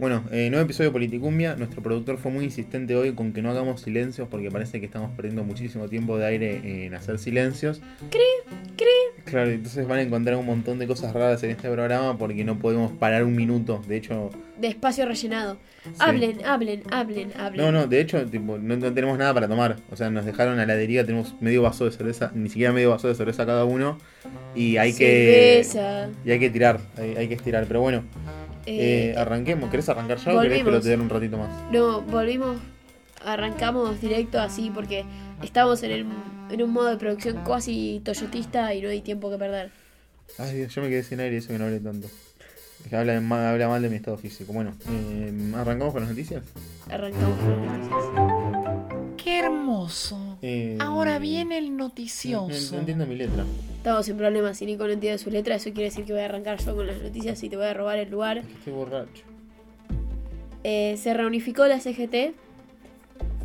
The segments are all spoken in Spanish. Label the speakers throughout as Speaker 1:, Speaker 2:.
Speaker 1: Bueno, eh, nuevo episodio de Politicumbia. Nuestro productor fue muy insistente hoy con que no hagamos silencios porque parece que estamos perdiendo muchísimo tiempo de aire en hacer silencios.
Speaker 2: Cree, cree.
Speaker 1: Claro, entonces van a encontrar un montón de cosas raras en este programa porque no podemos parar un minuto. De hecho,
Speaker 2: De espacio rellenado. Hablen, hablen, hablen, hablen.
Speaker 1: no, no, de hecho, tipo, no, no tenemos nada para tomar. O sea, nos dejaron a la heladería, tenemos medio vaso de cerveza, ni siquiera medio vaso de cerveza cada uno. Y hay que.
Speaker 2: Cerveza.
Speaker 1: Y hay que tirar, hay, hay que estirar. Pero bueno,
Speaker 2: Eh,
Speaker 1: eh, arranquemos. ¿Querés arrancar ya o querés
Speaker 2: volvimos.
Speaker 1: pelotear un ratito más?
Speaker 2: No, volvimos, arrancamos directo así porque estamos en, el, en un modo de producción casi toyotista y no hay tiempo que perder.
Speaker 1: Ay, Dios, yo me quedé sin aire, eso que no hablé tanto. Es que habla, ma- habla mal de mi estado físico. Bueno, eh, ¿arrancamos con las noticias?
Speaker 2: Arrancamos con las noticias.
Speaker 3: ¡Qué hermoso!
Speaker 1: Eh,
Speaker 3: Ahora viene el
Speaker 1: No, no-
Speaker 3: noticioso.
Speaker 1: no entiendo mi letra.
Speaker 2: Estamos sin problemas, si Nico no entiende su letra, eso quiere decir que voy a arrancar yo con las noticias y te voy a robar el lugar.
Speaker 1: Estoy borracho.
Speaker 2: Eh, se reunificó la CGT.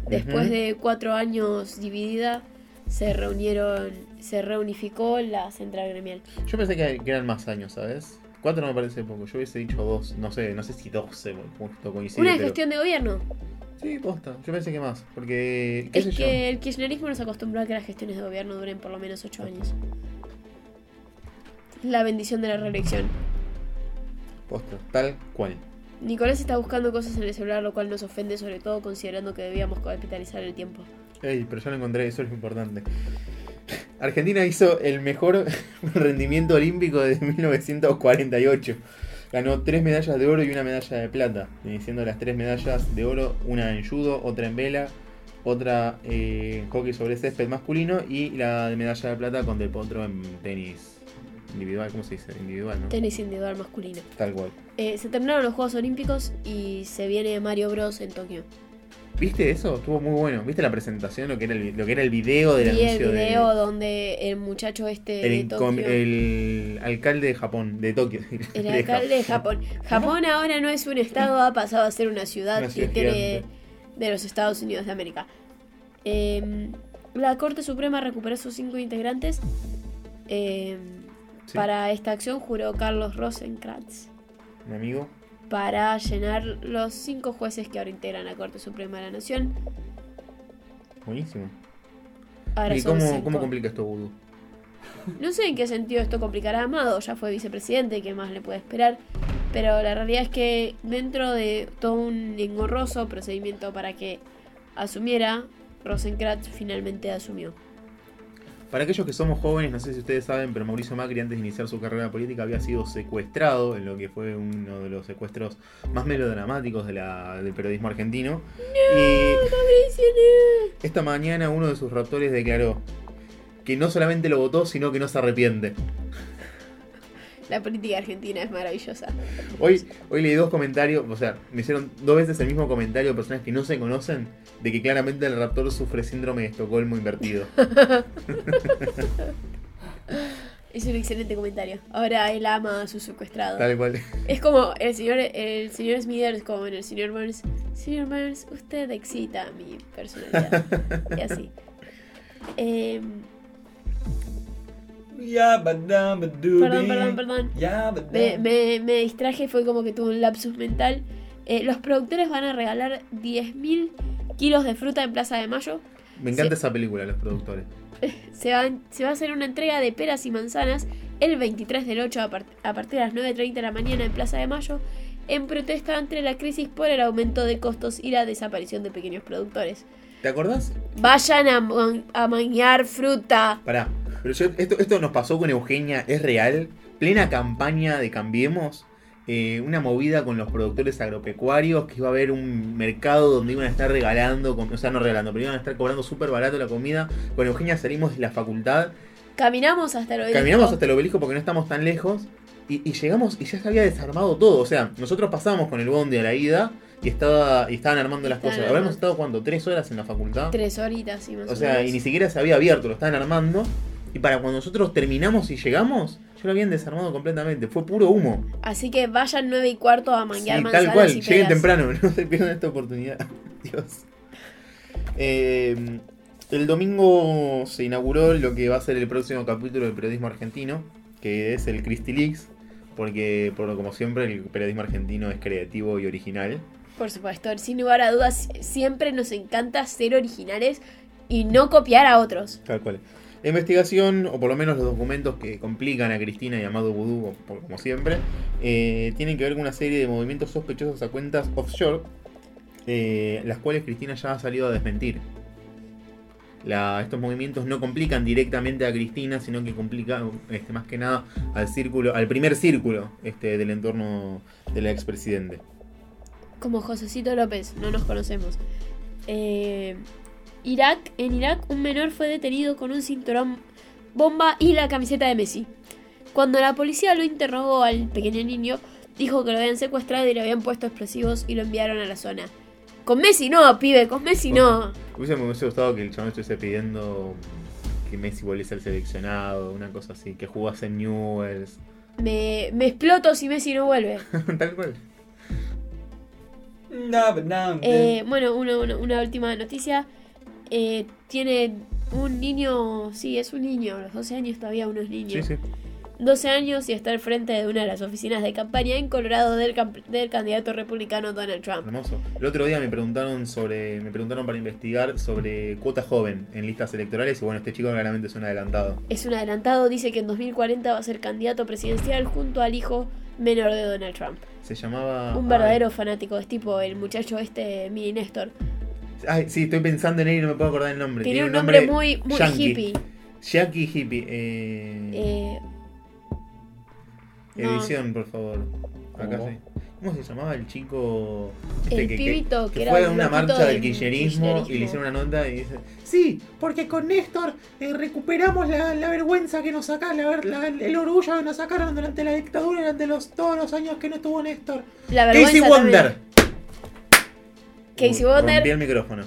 Speaker 2: Después de cuatro años dividida, se reunieron, se reunificó la central gremial.
Speaker 1: Yo pensé que, eran más años, ¿sabes? Cuatro no me parece poco. Yo hubiese dicho dos. No sé, no sé si doce, justo coincide.
Speaker 2: Una
Speaker 1: pero-
Speaker 2: gestión de gobierno.
Speaker 1: Sí, posta. Yo pensé que más. Porque. ¿Qué
Speaker 2: Es
Speaker 1: sé yo?
Speaker 2: que el kirchnerismo nos acostumbró a que las gestiones de gobierno duren por lo menos ocho años. La bendición de la reelección.
Speaker 1: Posta, tal cual.
Speaker 2: Nicolás está buscando cosas en el celular, lo cual nos ofende, sobre todo considerando que debíamos capitalizar el tiempo.
Speaker 1: Ey, pero yo lo encontré, eso es lo importante. Argentina hizo el mejor rendimiento olímpico desde 1948. Ganó tres medallas de oro y una medalla de plata. Siendo las tres medallas de oro, una en judo, otra en vela, otra eh, en hockey sobre césped masculino y la de medalla de plata con Del Potro en tenis individual, ¿cómo se dice? Individual, ¿no?
Speaker 2: Tenis individual masculino.
Speaker 1: Tal cual.
Speaker 2: Eh, se terminaron los Juegos Olímpicos y se viene Mario Bros en Tokio.
Speaker 1: ¿Viste eso? Estuvo muy bueno. ¿Viste la presentación? Lo que era el, lo que era el video del
Speaker 2: el
Speaker 1: anuncio de-
Speaker 2: video donde el muchacho este
Speaker 1: el,
Speaker 2: de
Speaker 1: incom-
Speaker 2: Tokio.
Speaker 1: el alcalde de Japón, de Tokio.
Speaker 2: El
Speaker 1: de
Speaker 2: alcalde de Japón. Japón ahora no es un estado, ha pasado a ser una ciudad
Speaker 1: Una ciudad
Speaker 2: de los Estados Unidos de América. Eh, la Corte Suprema recuperó sus cinco integrantes. Eh,
Speaker 1: Sí.
Speaker 2: Para esta acción juró Carlos Rosenkrantz
Speaker 1: Mi amigo.
Speaker 2: para llenar los cinco jueces que ahora integran la Corte Suprema de la Nación.
Speaker 1: Buenísimo.
Speaker 2: Ahora
Speaker 1: ¿Y cómo, cómo complica esto, Voodoo?
Speaker 2: No sé en qué sentido esto complicará a Amado, ya fue vicepresidente, ¿qué más le puede esperar? Pero la realidad es que dentro de todo un engorroso procedimiento para que asumiera, Rosenkrantz finalmente asumió.
Speaker 1: Para aquellos que somos jóvenes, no sé si ustedes saben, pero Mauricio Macri antes de iniciar su carrera política había sido secuestrado en lo que fue uno de los secuestros más melodramáticos de la, del periodismo argentino. y esta mañana uno de sus raptores declaró que no solamente lo votó, sino que no se arrepiente.
Speaker 2: La política argentina es maravillosa.
Speaker 1: Hoy, hoy leí dos comentarios, o sea, me hicieron dos veces el mismo comentario de personas que no se conocen, de que claramente el raptor sufre síndrome de Estocolmo invertido.
Speaker 2: Es un excelente comentario. Ahora él ama a su secuestrado.
Speaker 1: Tal cual.
Speaker 2: Es como el señor, el señor Smithers, como en el señor Burns. Señor Burns, usted excita mi personalidad. y así. Eh, perdón, perdón, perdón. Me, me, me distraje, fue como que tuve un lapsus mental. Eh, los productores van a regalar 10.000 kilos de fruta en Plaza de Mayo.
Speaker 1: Me encanta esa película, los productores.
Speaker 2: Se, van- se va a hacer una entrega de peras y manzanas el 23 del 8 a, part- a partir de las 9.30 de la mañana en Plaza de Mayo en protesta ante la crisis por el aumento de costos y la desaparición de pequeños productores.
Speaker 1: ¿Te acordás?
Speaker 2: Vayan a, man- a mañar fruta.
Speaker 1: Pará. Pero yo, esto, esto nos pasó con Eugenia, es real. Plena campaña de Cambiemos. eh, una movida con los productores agropecuarios, que iba a haber un mercado donde iban a estar regalando, o sea, no regalando, pero iban a estar cobrando súper barato la comida. Con Eugenia salimos de la facultad,
Speaker 2: Caminamos hasta el obelisco.
Speaker 1: caminamos hasta el obelisco porque no estamos tan lejos, y, y llegamos y ya se había desarmado todo. O sea, nosotros pasamos con el bondi a la ida y, estaba, y estaban armando las
Speaker 2: Estaban
Speaker 1: cosas. Habremos estado, ¿cuánto? ¿Tres horas en la facultad?
Speaker 2: Tres horitas y más
Speaker 1: O sea, y ni siquiera se había abierto, lo estaban armando. Y para cuando nosotros terminamos y llegamos, ya lo habían desarmado completamente. Fue puro humo.
Speaker 2: Así que vayan 9 y cuarto a
Speaker 1: Sí,
Speaker 2: manguear
Speaker 1: tal
Speaker 2: manzanas
Speaker 1: cual.
Speaker 2: y
Speaker 1: Lleguen temprano, no se pierdan esta oportunidad. Dios. Eh, el domingo se inauguró lo que va a ser el próximo capítulo del periodismo argentino, que es el Christy Leaks, porque por, como siempre el periodismo argentino es creativo y original.
Speaker 2: Por supuesto, sin lugar a dudas, siempre nos encanta ser originales y no copiar a otros.
Speaker 1: Tal cual. La investigación, o por lo menos los documentos que complican a Cristina y a Amado Vudú, como- siempre, eh, tienen que ver con una serie de movimientos sospechosos a cuentas offshore, eh, las cuales Cristina ya ha salido a desmentir. La- estos movimientos no complican directamente a Cristina, sino que complican este, más que nada al círculo, al primer círculo este, del entorno del expresidente.
Speaker 2: Como Josecito López, no nos conocemos. Eh, Irak, en Irak, un menor fue detenido con un cinturón bomba y la camiseta de Messi. Cuando la policía lo interrogó al pequeño niño, dijo que lo habían secuestrado y le habían puesto explosivos y lo enviaron a la zona. Con Messi no, pibe, con Messi no.
Speaker 1: Hubiese, me hubiese gustado que el chabón estuviese pidiendo que Messi volviese al seleccionado, una cosa así, que jugase en Newells.
Speaker 2: Me, me exploto si Messi no vuelve.
Speaker 1: Tal cual.
Speaker 4: No, no,
Speaker 2: Eh, bueno, una, una- una última noticia. Eh, tiene un niño, sí, es un niño, a los 12 años todavía uno es niño.
Speaker 1: Sí, sí.
Speaker 2: 12 años y está al frente de una de las oficinas de campaña en Colorado del, del candidato republicano Donald Trump.
Speaker 1: Hermoso. El otro día me preguntaron sobre, me preguntaron para investigar sobre cuota joven en listas electorales y bueno, este chico claramente es un adelantado.
Speaker 2: Es un adelantado, dice que en 2040 va a ser candidato presidencial junto al hijo menor de Donald Trump.
Speaker 1: Se llamaba.
Speaker 2: Un verdadero fanático, es tipo el muchacho este, Mini Néstor.
Speaker 1: Ay, sí, estoy pensando en él y no me puedo acordar el nombre.
Speaker 2: Tiene un nombre muy, muy
Speaker 1: yankee.
Speaker 2: hippie.
Speaker 1: Jackie Hippie. Eh,
Speaker 2: Eh, no.
Speaker 1: edición, por favor. Acá
Speaker 4: ¿Cómo?
Speaker 1: sí. ¿Cómo se llamaba el chico?
Speaker 2: El pibito que era
Speaker 1: fue a
Speaker 2: un
Speaker 1: una marcha del
Speaker 2: del
Speaker 1: kirchnerismo y le hicieron una nota y dice: Sí, porque con Néstor eh, recuperamos la, la vergüenza que nos sacaron, la ver- la- el orgullo que nos sacaron durante la dictadura, durante los, todos los años que no estuvo Néstor.
Speaker 2: la
Speaker 1: Casey
Speaker 2: vergüenza
Speaker 1: Wonder.
Speaker 2: también. Casey.
Speaker 1: Rompí el micrófono.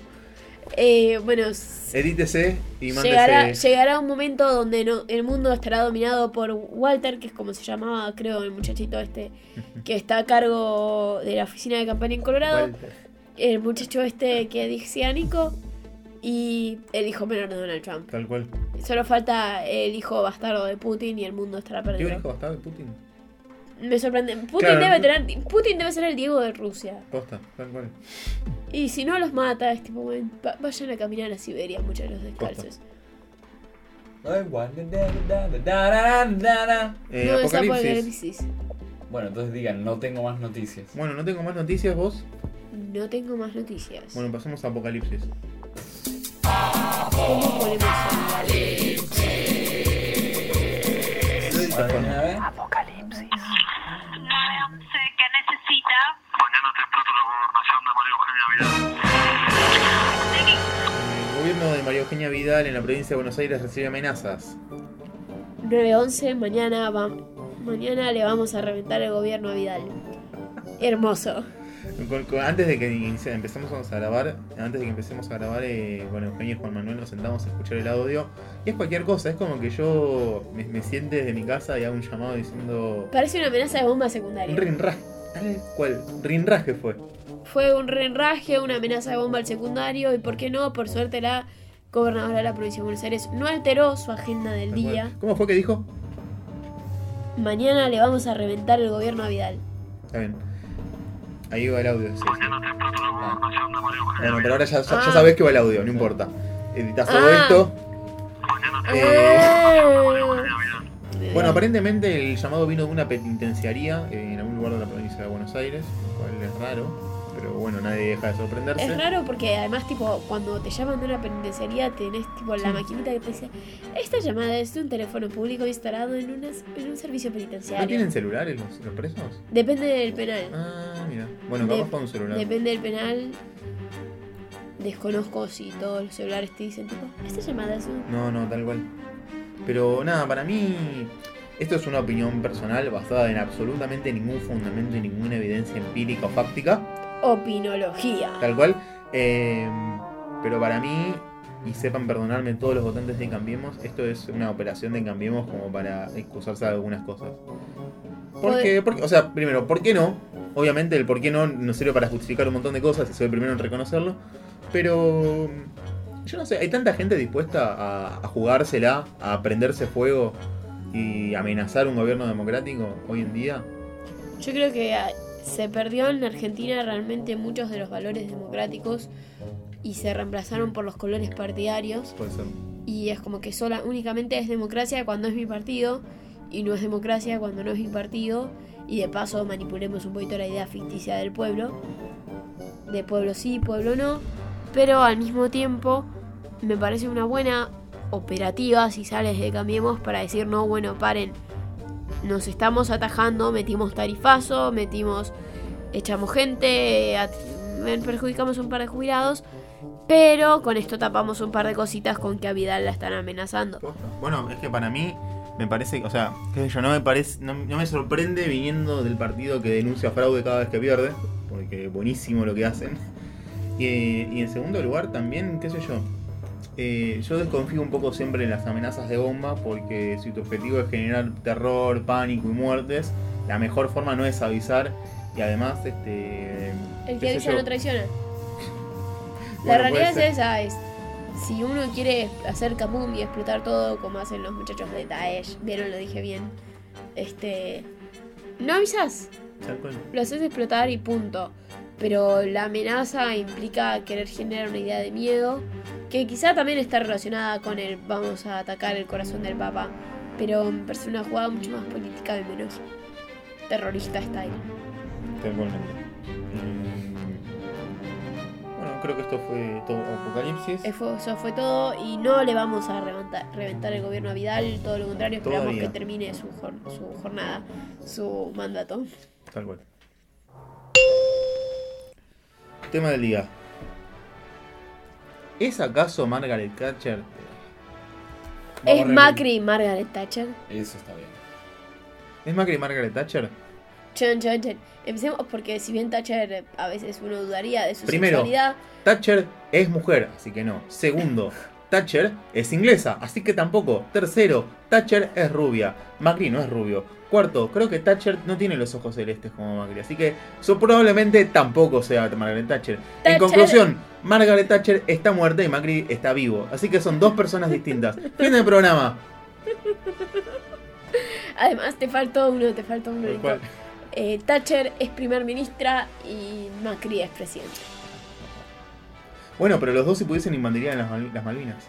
Speaker 2: Eh, bueno,
Speaker 1: Edítese y mándese.
Speaker 2: llegará, llegará un momento donde no, el mundo estará dominado por Walter, que es como se llamaba, creo, el muchachito este, que está a cargo de la oficina de campaña en Colorado.
Speaker 1: Walter.
Speaker 2: El muchacho este que decía Nico. Y el hijo menor de Donald Trump.
Speaker 1: Tal cual.
Speaker 2: Solo falta el hijo bastardo de Putin y el mundo estará
Speaker 1: ¿Tiene un
Speaker 2: perdido.
Speaker 1: hijo bastardo de Putin?
Speaker 2: Me sorprende. Putin
Speaker 1: Claro.
Speaker 2: debe tener. Putin debe ser el Diego de Rusia.
Speaker 1: Posta, tal cual.
Speaker 2: Y si no los mata, es tipo, bueno, vayan a caminar a Siberia, muchachos descalzos.
Speaker 1: Eh,
Speaker 2: no, es
Speaker 1: Apocalipsis.
Speaker 2: Apocalipsis.
Speaker 4: Bueno, entonces digan, no tengo más noticias.
Speaker 1: Bueno, no tengo más noticias vos.
Speaker 2: No tengo más noticias.
Speaker 1: Bueno, pasemos a Apocalipsis.
Speaker 2: ¿Cómo ponemos el
Speaker 4: A ver.
Speaker 5: ¿Qué necesita?
Speaker 6: Mañana te explota la gobernación de María Eugenia Vidal.
Speaker 1: El gobierno de María Eugenia Vidal en la provincia de Buenos Aires recibe amenazas.
Speaker 2: 9-11, mañana, va- mañana le vamos a reventar el gobierno a Vidal. Hermoso.
Speaker 1: Antes de que empecemos a grabar, antes de que empecemos a grabar, eh, con Eugenio y Juan Manuel nos sentamos a escuchar el audio. Y es cualquier cosa, es como que yo me, me siente desde mi casa y hago un llamado diciendo.
Speaker 2: Parece una amenaza de bomba
Speaker 1: Un
Speaker 2: secundaria.
Speaker 1: rinraje. Tal cual. Rinraje fue.
Speaker 2: Fue un renraje, una amenaza de bomba al secundario y por qué no, por suerte la gobernadora de la provincia de Buenos Aires no alteró su agenda del día.
Speaker 1: ¿Cómo fue que dijo?
Speaker 2: Mañana le vamos a reventar el gobierno a Vidal.
Speaker 1: Está bien. Ahí va el audio. sí,
Speaker 6: Eugenia
Speaker 1: Bueno, pero ahora ya, ya, ya
Speaker 2: Ah.
Speaker 1: sabés que va el audio, no importa. Editas todo
Speaker 2: Ah.
Speaker 1: esto. Eh,
Speaker 6: Vidal.
Speaker 1: Bueno, aparentemente el llamado vino de una penitenciaría eh, en algún lugar de la provincia de Buenos Aires, lo cual es raro, pero bueno, nadie deja de sorprenderse.
Speaker 2: Es raro porque además, tipo, cuando te llaman de una penitenciaría, tenés tipo la maquinita que te dice: Esta llamada es de un teléfono público instalado en, una- en un servicio penitenciario.
Speaker 1: ¿No tienen celulares los, los presos?
Speaker 2: Depende del penal.
Speaker 1: Ah, mira. Bueno,
Speaker 2: De-
Speaker 1: capaz con un celular.
Speaker 2: Depende del penal. Desconozco si todos los celulares te dicen, tipo, esta llamada es un.
Speaker 1: No, no, tal cual. Pero nada, para mí esto es una opinión personal basada en absolutamente ningún fundamento y ninguna evidencia empírica o fáctica.
Speaker 2: Opinología.
Speaker 1: Tal cual. Eh, pero para mí, y sepan perdonarme todos los votantes de Cambiemos, esto es una operación de Cambiemos como para excusarse de algunas cosas. Porque, porque, o sea, primero, ¿por qué no? Obviamente el por qué no nos sirve para justificar un montón de cosas y soy el primero en reconocerlo. Pero yo no sé, hay tanta gente dispuesta a, a jugársela, a prenderse fuego y amenazar un gobierno democrático hoy en día.
Speaker 2: Yo creo que se perdió en Argentina realmente muchos de los valores democráticos y se reemplazaron por los colores partidarios.
Speaker 1: Puede ser.
Speaker 2: Y es como que sola, únicamente es democracia cuando es mi partido y no es democracia cuando no es mi partido. Y de paso manipulemos un poquito la idea ficticia del pueblo. De pueblo sí, pueblo no. Pero al mismo tiempo me parece una buena operativa si sales de Cambiemos para decir no, bueno, paren. Nos estamos atajando, metimos tarifazo, metimos, echamos gente, at- perjudicamos un par de jubilados. Pero con esto tapamos un par de cositas con que a Vidal la están amenazando.
Speaker 1: Bueno, es que para mí me parece, o sea, qué sé yo, no me parece, no, me sorprende viniendo del partido que denuncia fraude cada vez que pierde, porque buenísimo lo que hacen. Y en segundo lugar también, qué sé yo, eh, yo desconfío un poco siempre en las amenazas de bomba, porque si tu objetivo es generar terror, pánico y muertes, la mejor forma no es avisar y además, este...
Speaker 2: El que avisa no traiciona.
Speaker 1: Bueno,
Speaker 2: La realidad es esa, es si uno quiere hacer kaboom y explotar todo como hacen los muchachos de Daesh, vieron, lo dije bien, este, no avisas, lo haces explotar y punto. Pero la amenaza implica querer generar una idea de miedo, que quizá también está relacionada con el vamos a atacar el corazón del Papa, pero me parece una jugada mucho más política y menos terrorista style.
Speaker 1: Totalmente. Mm, Bueno, creo que esto fue todo Apocalipsis.
Speaker 2: Eso eso fue todo y no le vamos a reventar, reventar el gobierno a Vidal, todo lo contrario, esperamos
Speaker 1: Todavía.
Speaker 2: que termine su, jor- su jornada, su mandato.
Speaker 1: Tal cual. Tema del día. ¿Es acaso Margaret Thatcher?
Speaker 4: Vamos
Speaker 2: ¿Es. Macri y Margaret Thatcher?
Speaker 4: Eso está bien.
Speaker 1: ¿Es Macri y Margaret Thatcher?
Speaker 2: Chon, chon, chon. Empecemos porque si bien Thatcher eh, a veces uno dudaría de su
Speaker 1: Primero.
Speaker 2: sexualidad,
Speaker 1: Thatcher es mujer, así que no. Segundo, Thatcher es inglesa, así que tampoco. Tercero, Thatcher es rubia. Macri no es rubio. Cuarto, creo que Thatcher no tiene los ojos celestes como Macri, así que eso probablemente tampoco sea Margaret Thatcher. En conclusión, Margaret Thatcher está muerta y Macri está vivo, así que son dos personas distintas. Fin del programa.
Speaker 2: además te faltó uno, te faltó uno. Eh, Thatcher es primer ministra y Macri es presidente.
Speaker 1: Bueno, pero los dos si pudiesen invadirían las, Mal- las Malvinas.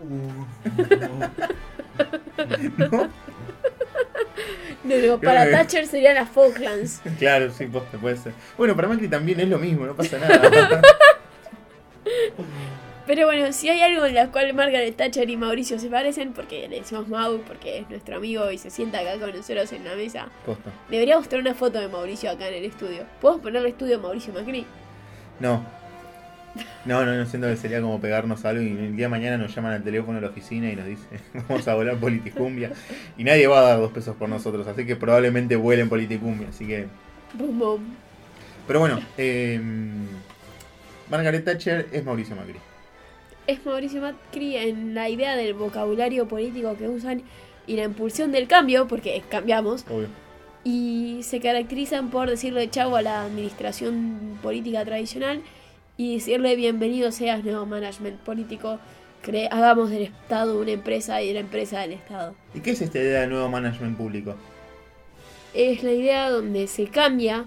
Speaker 1: ¿No?
Speaker 2: No, no, para Thatcher serían las Falklands.
Speaker 1: Claro, sí, posta, puede ser. Bueno, para Macri también es lo mismo, no pasa nada.
Speaker 2: Pero bueno, si hay algo en la cual Margaret Thatcher y Mauricio se parecen, porque le decimos Mau, porque es nuestro amigo y se sienta acá con nosotros en la mesa,
Speaker 1: Posta.
Speaker 2: deberíamos tener una foto de Mauricio acá en el estudio. ¿Podemos ponerle estudio a Mauricio Macri?
Speaker 1: No. No, no, no siento que sería como pegarnos algo y el día de mañana nos llaman al teléfono de la oficina y nos dicen vamos a volar politicumbia y nadie va a dar dos pesos por nosotros, así que probablemente vuelen politicumbia, así que... Pero bueno, eh, Margaret Thatcher es Mauricio Macri.
Speaker 2: Es Mauricio Macri en la idea del vocabulario político que usan y la impulsión del cambio, porque cambiamos,
Speaker 1: Obvio.
Speaker 2: Y se caracterizan por decirle chau a la administración política tradicional y decirle bienvenido seas nuevo management político, cre- hagamos del Estado una empresa y de la empresa del Estado.
Speaker 1: ¿Y qué es esta idea de nuevo management público?
Speaker 2: Es la idea donde se cambia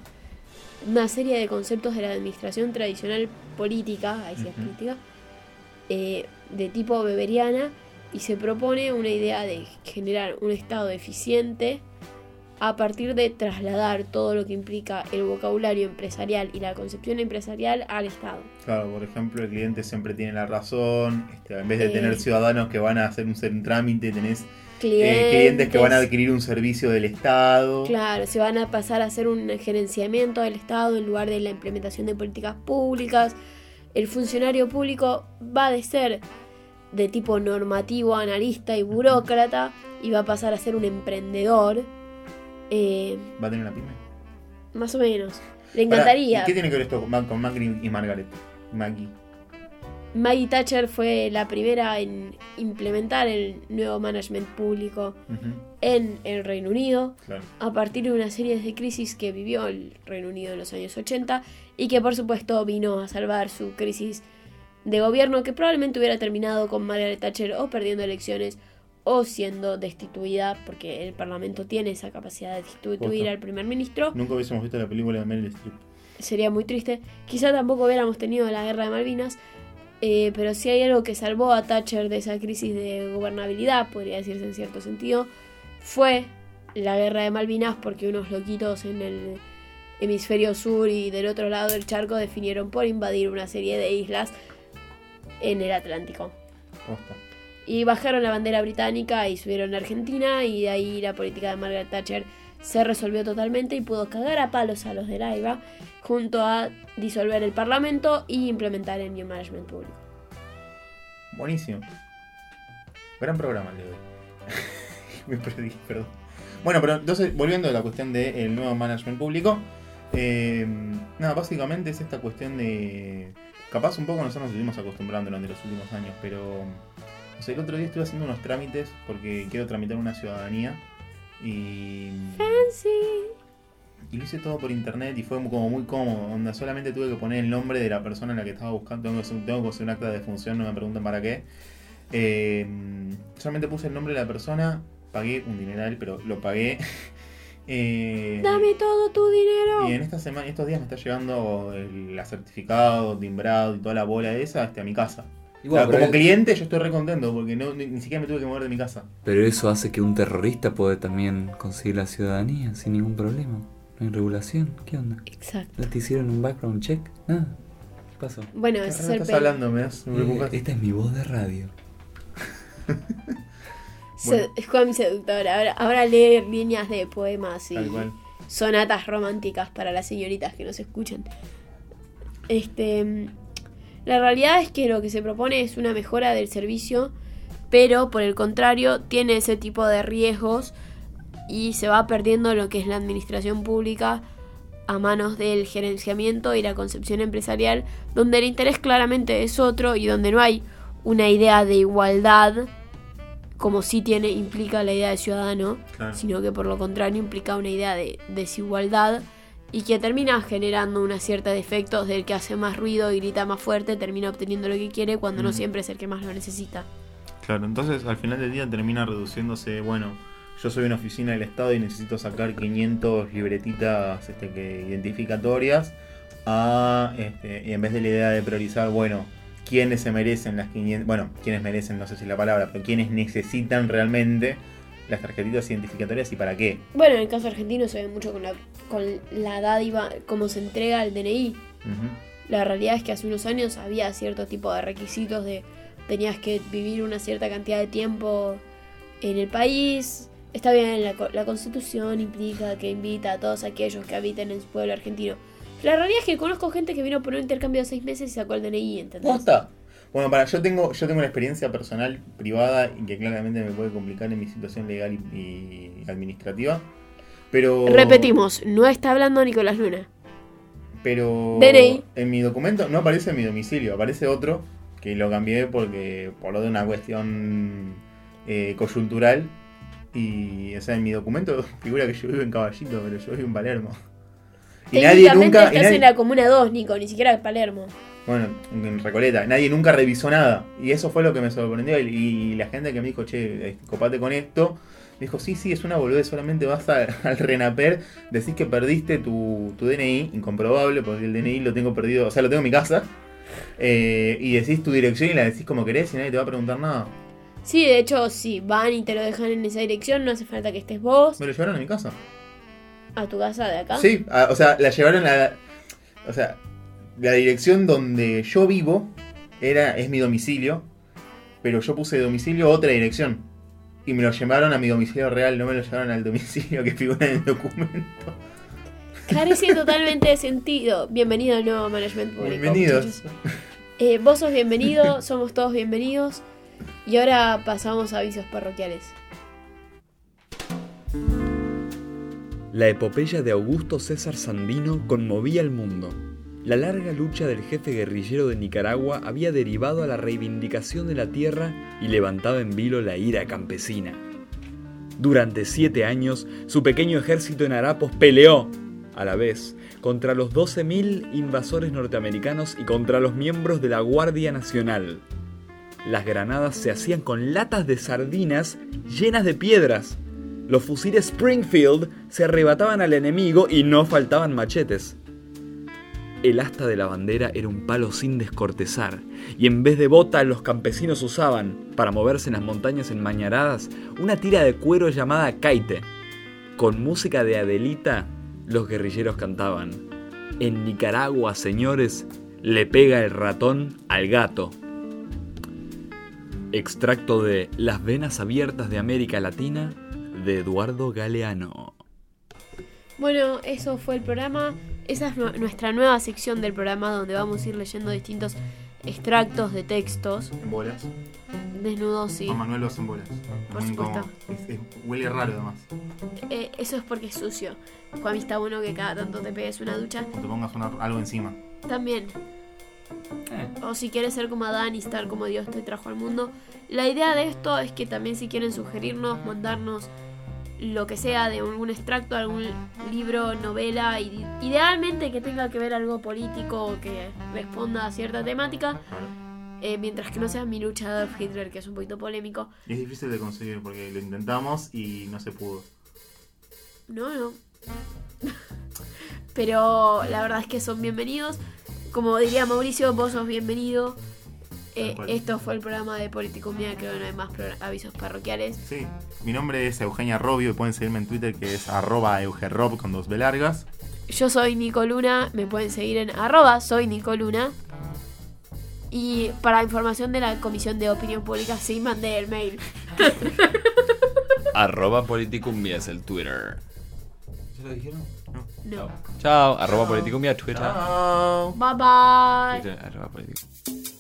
Speaker 2: una serie de conceptos de la administración tradicional política, ahí sí es política, eh, de tipo beberiana y se propone una idea de generar un Estado eficiente a partir de trasladar todo lo que implica el vocabulario empresarial y la concepción empresarial al Estado.
Speaker 1: Claro, por ejemplo, el cliente siempre tiene la razón, este, en vez de
Speaker 2: Eh.
Speaker 1: tener ciudadanos que van a hacer un, un trámite, tenés
Speaker 2: Clientes,
Speaker 1: eh, clientes que van a adquirir un servicio del Estado.
Speaker 2: Claro, se van a pasar a hacer un gerenciamiento del Estado en lugar de la implementación de políticas públicas. El funcionario público va de ser de tipo normativo, analista y burócrata y va a pasar a ser un emprendedor. Eh,
Speaker 1: ¿Va a tener una pyme?
Speaker 2: más o menos. Le
Speaker 1: Pará,
Speaker 2: encantaría.
Speaker 1: ¿y ¿Qué tiene que ver esto con, y Margaret? Maggie.
Speaker 2: Maggie Thatcher fue la primera en implementar el nuevo management público en el Reino Unido.
Speaker 1: claro.
Speaker 2: a partir de una serie de crisis que vivió el Reino Unido en los años 80 y que por supuesto vino a salvar su crisis de gobierno que probablemente hubiera terminado con Margaret Thatcher o perdiendo elecciones o siendo destituida, porque el Parlamento tiene esa capacidad de destituir al primer ministro.
Speaker 1: Nunca hubiésemos visto la película de Meryl Streep.
Speaker 2: Sería muy triste. Quizá tampoco hubiéramos tenido la guerra de Malvinas, eh, pero si hay algo que salvó a Thatcher de esa crisis de gobernabilidad, podría decirse en cierto sentido, fue la guerra de Malvinas, porque unos loquitos en el hemisferio sur y del otro lado del charco definieron por invadir una serie de islas en el Atlántico. Y bajaron la bandera británica y subieron a Argentina y de ahí la política de Margaret Thatcher se resolvió totalmente y pudo cagar a palos a los de la IVA junto a disolver el Parlamento y implementar el New Management Público.
Speaker 1: Buenísimo. Gran programa el de hoy. Me perdí, perdón. Bueno, pero entonces, volviendo a la cuestión del nuevo management público. eh, nada, básicamente es esta cuestión de. Capaz un poco nosotros nos estuvimos acostumbrando durante los últimos años, pero. O sea, el otro día estuve haciendo unos trámites porque quiero tramitar una ciudadanía. Y.
Speaker 2: Fancy.
Speaker 1: Y lo hice todo por internet y fue como muy cómodo. Onda, solamente tuve que poner el nombre de la persona en la que estaba buscando. Tengo que hacer, tengo que hacer un acta de defunción, no me preguntan para qué. Eh, solamente puse el nombre de la persona, pagué un dineral, pero lo pagué. Eh,
Speaker 2: Dame todo tu dinero.
Speaker 1: y en esta semana, estos días me está llegando el la certificado, timbrado y toda la bola esa hasta mi casa.
Speaker 7: Y bueno,
Speaker 1: como cliente yo estoy re contento porque no, ni, ni siquiera me tuve que mover de mi casa.
Speaker 7: pero eso hace que un terrorista puede también conseguir la ciudadanía sin ningún problema. No hay regulación. ¿Qué onda?
Speaker 2: Exacto.
Speaker 7: ¿No te hicieron un background check? Nada. ¿Qué pasó?
Speaker 2: Bueno,
Speaker 1: ¿Qué
Speaker 2: ese es
Speaker 1: estás
Speaker 2: pe-
Speaker 1: hablando? Me das me
Speaker 7: Eh, esta es mi voz de radio.
Speaker 2: se- Juan Seductor. Ahora, ahora lee líneas de poemas y sonatas románticas para las señoritas que nos escuchan. Este, la realidad es que lo que se propone es una mejora del servicio, pero por el contrario tiene ese tipo de riesgos y se va perdiendo lo que es la administración pública a manos del gerenciamiento y la concepción empresarial, donde el interés claramente es otro y donde no hay una idea de igualdad como sí tiene implica la idea de ciudadano,
Speaker 1: Claro.
Speaker 2: sino que por lo contrario implica una idea de desigualdad y que termina generando una cierta de efectos del que hace más ruido y grita más fuerte, termina obteniendo lo que quiere cuando no
Speaker 1: Mm.
Speaker 2: siempre es el que más lo necesita.
Speaker 1: Claro, entonces al final del día termina reduciéndose, bueno, yo soy una oficina del Estado y necesito sacar 500 libretitas este, que identificatorias a, este, y en vez de la idea de priorizar, bueno, quiénes se merecen las 500, bueno, quiénes merecen, no sé si la palabra, pero quiénes necesitan realmente las tarjetitas identificatorias y para qué.
Speaker 2: Bueno, en el caso argentino se ve mucho con la, con la dádiva, cómo se entrega el DNI. La realidad es que hace unos años había cierto tipo de requisitos de tenías que vivir una cierta cantidad de tiempo en el país. Está bien, la, la constitución implica que invita a todos aquellos que habiten en su pueblo argentino. La realidad es que conozco gente que vino por un intercambio de seis meses y sacó el DNI, ¿entendés?
Speaker 1: ¿Posta? Bueno, para, yo tengo, yo tengo una experiencia personal privada y que claramente me puede complicar en mi situación legal y, y administrativa. Pero.
Speaker 2: Repetimos, no está hablando Nicolás Luna.
Speaker 1: Pero
Speaker 2: DNI.
Speaker 1: en mi documento no aparece mi domicilio, aparece otro que lo cambié porque por lo de una cuestión eh, coyuntural. Y, o sea, en mi documento figura que yo vivo en Caballito, pero yo vivo en Palermo. Y nadie nunca. y
Speaker 2: estás
Speaker 1: nadie-
Speaker 2: en la comuna 2, Nico, ni siquiera en Palermo.
Speaker 1: Bueno, en Recoleta, nadie nunca revisó nada. Y eso fue lo que me sorprendió. Y, y la gente que me dijo, che, este, copate con esto, dijo, sí, sí, es una boludez, solamente vas a- al Renaper, decís que perdiste tu, tu DNI, incomprobable, porque el DNI lo tengo perdido, o sea, lo tengo en mi casa. eh, y decís tu dirección y la decís como querés y nadie te va a preguntar nada.
Speaker 2: Sí, de hecho, si van y te lo dejan en esa dirección, no hace falta que estés vos
Speaker 1: Me lo llevaron a mi casa.
Speaker 2: a tu casa de acá.
Speaker 1: Sí, a- o sea, la llevaron a. O sea, la dirección donde yo vivo era, es mi domicilio, pero yo puse de domicilio otra dirección. Y me lo llevaron a mi domicilio real, no me lo llevaron al domicilio que figura en el documento.
Speaker 2: Carece totalmente de sentido. Bienvenido al nuevo management público.
Speaker 1: Bienvenidos.
Speaker 2: Eh, vos sos bienvenido, somos todos bienvenidos. Y ahora pasamos a avisos parroquiales.
Speaker 8: La epopeya de Augusto César Sandino conmovía al mundo. La larga lucha del jefe guerrillero de Nicaragua había derivado a la reivindicación de la tierra y levantaba en vilo la ira campesina. Durante siete años, su pequeño ejército en harapos peleó, a la vez, contra los 12.000 invasores norteamericanos y contra los miembros de la Guardia Nacional. Las granadas se hacían con latas de sardinas llenas de piedras. Los fusiles Springfield se arrebataban al enemigo y no faltaban machetes. El asta de la bandera era un palo sin descortezar, y en vez de bota los campesinos usaban, para moverse en las montañas enmañaradas, una tira de cuero llamada caite. Con música de Adelita, los guerrilleros cantaban. En Nicaragua, señores, le pega el ratón al gato. Extracto de Las venas abiertas de América Latina de Eduardo Galeano.
Speaker 2: Bueno, eso fue el programa. Esa es nu- nuestra nueva sección del programa donde vamos a ir leyendo distintos extractos de textos.
Speaker 1: En bolas.
Speaker 2: Desnudos, sí.
Speaker 1: Juan Manuel los en bolas.
Speaker 2: Por supuesto.
Speaker 1: incómodo. Es- es- huele raro además.
Speaker 2: Eh, eso es porque es sucio. Juan, está bueno que cada tanto te pegues una ducha.
Speaker 1: O te pongas una- algo encima.
Speaker 2: También.
Speaker 7: Eh,
Speaker 2: O si quieres ser como Adán y estar como Dios te trajo al mundo. La idea de esto es que también si quieren sugerirnos, mandarnos lo que sea de algún extracto, algún libro, novela, y idealmente que tenga que ver algo político o que responda a cierta temática, eh, mientras que no sea mi lucha de Adolf Hitler, que es un poquito polémico.
Speaker 1: Es difícil de conseguir porque lo intentamos y no se pudo.
Speaker 2: No, no. Pero la verdad es que son bienvenidos. Como diría Mauricio, vos sos bienvenido. Eh, esto fue el programa de Politicumia, creo que no hay más avisos parroquiales.
Speaker 1: Sí. Mi nombre es Eugenia Robio y pueden seguirme en Twitter que es arroba eugerob con dos B largas.
Speaker 2: Yo soy Nico Luna, me pueden seguir en arroba soy Nico Luna. Y para información de la Comisión de Opinión Pública, sí mandé el mail.
Speaker 7: Arroba Politicumbia es el Twitter. ¿Ya lo dijeron?
Speaker 2: No.
Speaker 7: Chao. Arroba Politicumbia, Twitter.
Speaker 1: Chao.
Speaker 2: Bye bye.
Speaker 7: Twitter, arroba Politicumbia.